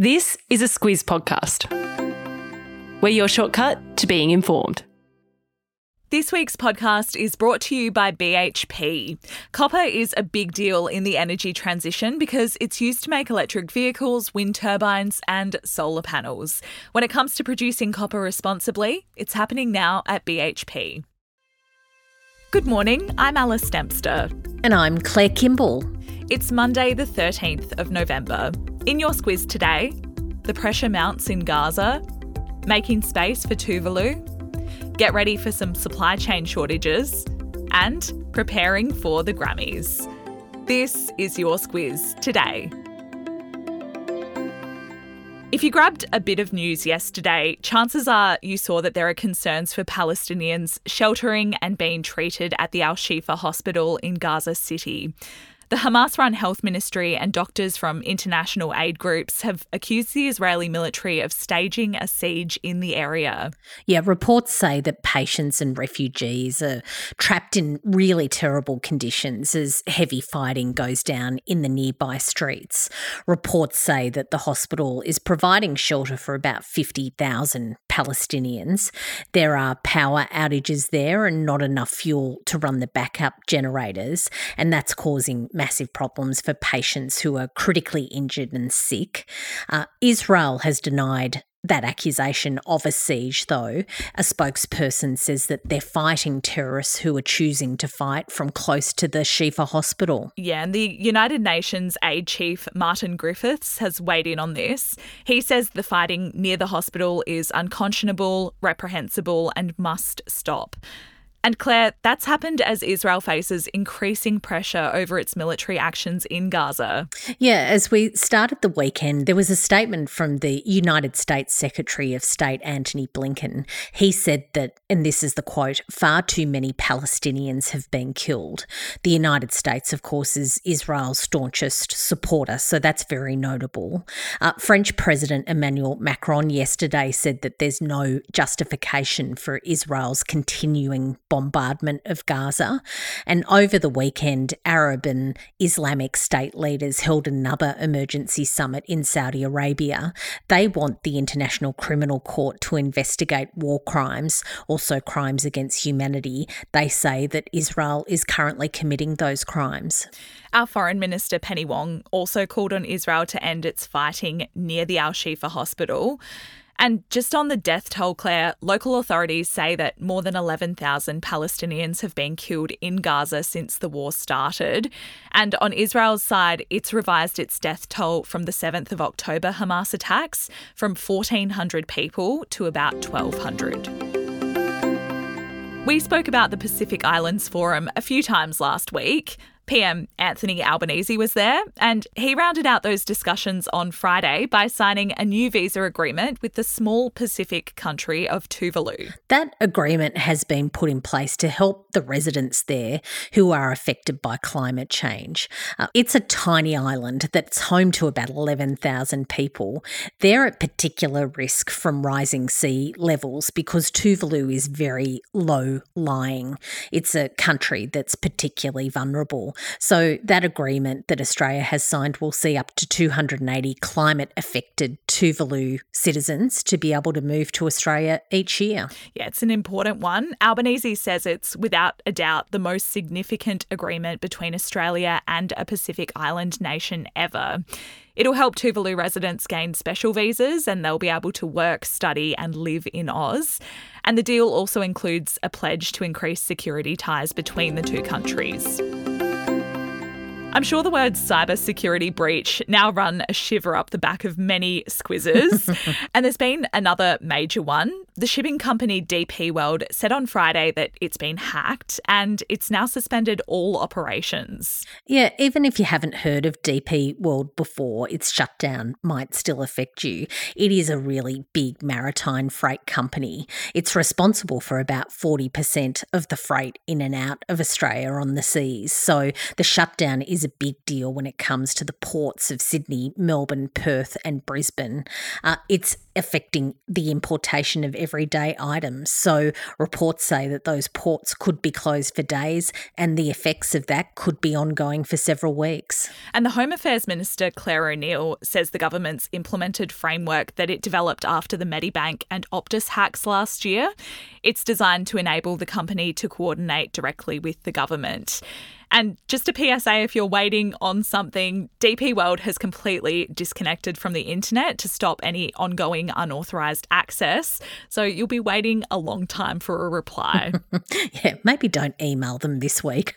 This is a Squiz podcast. We're your shortcut to being informed. This week's podcast is brought to you by BHP. Copper is a big deal in the energy transition because it's used to make electric vehicles, wind turbines, and solar panels. When it comes to producing copper responsibly, it's happening now at BHP. Good morning, I'm Alice Dempster. And I'm Claire Kimball. It's Monday, the 13th of November. In your squiz today, the pressure mounts in Gaza, making space for Tuvalu, get ready for some supply chain shortages, and preparing for the Grammys. This is your squiz today. If you grabbed a bit of news yesterday, chances are you saw that there are concerns for Palestinians sheltering and being treated at the Al Shifa hospital in Gaza City. The Hamas run health ministry and doctors from international aid groups have accused the Israeli military of staging a siege in the area. Yeah, reports say that patients and refugees are trapped in really terrible conditions as heavy fighting goes down in the nearby streets. Reports say that the hospital is providing shelter for about 50,000 Palestinians. There are power outages there and not enough fuel to run the backup generators, and that's causing massive problems for patients who are critically injured and sick. Uh, Israel has denied that accusation of a siege, though. A spokesperson says that they're fighting terrorists who are choosing to fight from close to the Shifa hospital. Yeah, and the United Nations aid chief, Martin Griffiths, has weighed in on this. He says the fighting near the hospital is unconscionable, reprehensible, and must stop. And Claire, that's happened as Israel faces increasing pressure over its military actions in Gaza. Yeah, as we started the weekend, there was a statement from the United States Secretary of State, Antony Blinken. He said that, and this is the quote, far too many Palestinians have been killed. The United States, of course, is Israel's staunchest supporter, so that's very notable. Uh, French President Emmanuel Macron yesterday said that there's no justification for Israel's continuing bombardment of Gaza. And over the weekend, Arab and Islamic state leaders held another emergency summit in Saudi Arabia. They want the International Criminal Court to investigate war crimes, also crimes against humanity. They say that Israel is currently committing those crimes. Our Foreign Minister Penny Wong also called on Israel to end its fighting near the Al Shifa hospital. And just on the death toll, Claire, local authorities say that more than 11,000 Palestinians have been killed in Gaza since the war started. And on Israel's side, it's revised its death toll from the 7th of October Hamas attacks from 1,400 people to about 1,200. We spoke about the Pacific Islands Forum a few times last week. PM Anthony Albanese was there, and he rounded out those discussions on Friday by signing a new visa agreement with the small Pacific country of Tuvalu. That agreement has been put in place to help the residents there who are affected by climate change. Uh, it's a tiny island that's home to about 11,000 people. They're at particular risk from rising sea levels because Tuvalu is very low lying. It's a country that's particularly vulnerable. So, that agreement that Australia has signed will see up to 280 climate affected Tuvalu citizens to be able to move to Australia each year. Yeah, it's an important one. Albanese says it's without a doubt the most significant agreement between Australia and a Pacific Island nation ever. It'll help Tuvalu residents gain special visas and they'll be able to work, study, and live in Oz. And the deal also includes a pledge to increase security ties between the two countries. I'm sure the words cybersecurity breach now run a shiver up the back of many squizzes. and there's been another major one the shipping company DP World said on Friday that it's been hacked and it's now suspended all operations. Yeah, even if you haven't heard of DP World before, its shutdown might still affect you. It is a really big maritime freight company. It's responsible for about 40% of the freight in and out of Australia on the seas. So the shutdown is a big deal when it comes to the ports of Sydney, Melbourne, Perth, and Brisbane. Uh, it's affecting the importation of everyday items. So reports say that those ports could be closed for days and the effects of that could be ongoing for several weeks. And the Home Affairs Minister, Clare O'Neil, says the government's implemented framework that it developed after the Medibank and Optus hacks last year. It's designed to enable the company to coordinate directly with the government. And just a PSA if you're waiting on something, DP World has completely disconnected from the internet to stop any ongoing unauthorized access. So you'll be waiting a long time for a reply. yeah, maybe don't email them this week.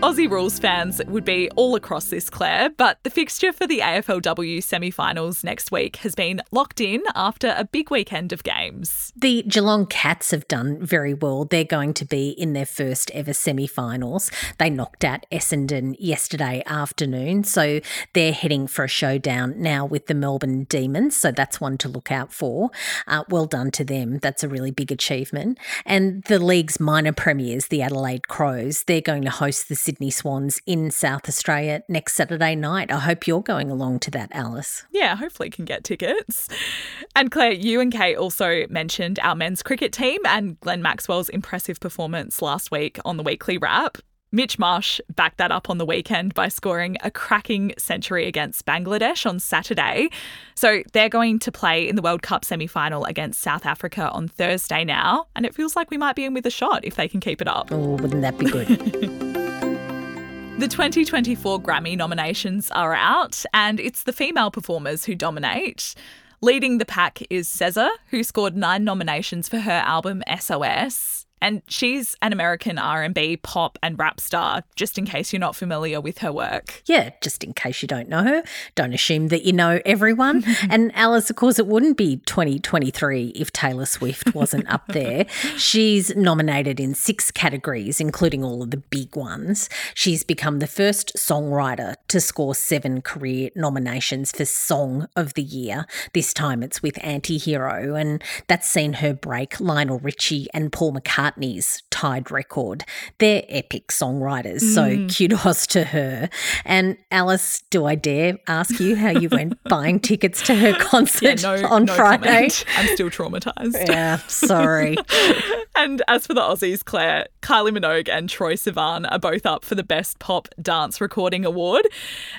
Aussie rules fans would be all across this, Claire, but the fixture for the AFLW semi finals next week has been locked in after a big weekend of games. The Geelong Cats have done very well. They're going to be in their first ever semi finals. They knocked out Essendon yesterday afternoon, so they're heading for a showdown now with the Melbourne Demons, so that's one to look out for. Uh, well done to them. That's a really big achievement. And the league's minor premiers, the Adelaide Crows, they're going to host the Sydney Swans in South Australia next Saturday night. I hope you're going along to that, Alice. Yeah, hopefully can get tickets. And Claire, you and Kate also mentioned our men's cricket team and Glenn Maxwell's impressive performance last week on the weekly wrap. Mitch Marsh backed that up on the weekend by scoring a cracking century against Bangladesh on Saturday. So they're going to play in the World Cup semi final against South Africa on Thursday now. And it feels like we might be in with a shot if they can keep it up. Oh, wouldn't that be good? The 2024 Grammy nominations are out, and it's the female performers who dominate. Leading the pack is SZA, who scored nine nominations for her album SOS. And she's an American R&B, pop and rap star, just in case you're not familiar with her work. Yeah, just in case you don't know her. Don't assume that you know everyone. and Alice, of course, it wouldn't be 2023 if Taylor Swift wasn't up there. She's nominated in six categories, including all of the big ones. She's become the first songwriter to score seven career nominations for Song of the Year. This time it's with Anti-Hero, and that's seen her break Lionel Richie and Paul McCartney McCartney's tied record. They're epic songwriters, mm. so kudos to her. And Alice, do I dare ask you how you went buying tickets to her concert yeah, no, on no Friday? Comment. I'm still traumatized. Yeah, sorry. and as for the Aussies, Claire, Kylie Minogue and Troye Sivan are both up for the Best Pop Dance Recording Award.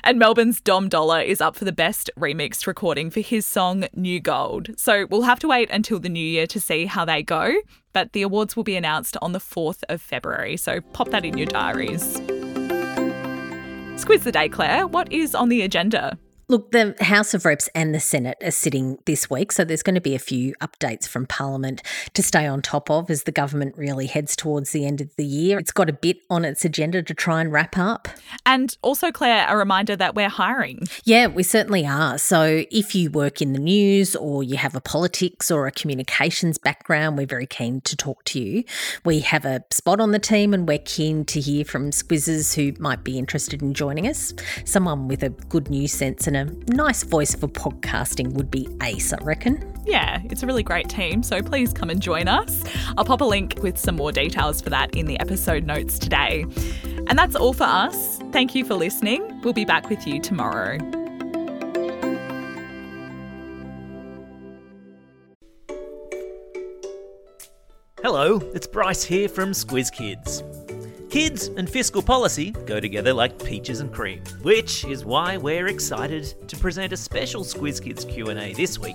And Melbourne's Dom Dolla is up for the Best Remixed Recording for his song New Gold. So we'll have to wait until the new year to see how they go but the awards will be announced on the 4th of February, so pop that in your diaries. Squiz the day, Claire. What is on the agenda? Look, the House of Reps and the Senate are sitting this week, so there's going to be a few updates from Parliament to stay on top of as the government really heads towards the end of the year. It's got a bit on its agenda to try and wrap up. And also, Claire, a reminder that we're hiring. Yeah, we certainly are. So if you work in the news or you have a politics or a communications background, we're very keen to talk to you. We have a spot on the team and we're keen to hear from squizzers who might be interested in joining us. Someone with a good news sense and a a nice voice for podcasting would be ace, I reckon. Yeah, it's a really great team, so please come and join us. I'll pop a link with some more details for that in the episode notes today. And that's all for us. Thank you for listening. We'll be back with you tomorrow. Hello, it's Bryce here from Squiz Kids. Kids and fiscal policy go together like peaches and cream, which is why we're excited to present a special Squiz Kids Q&A this week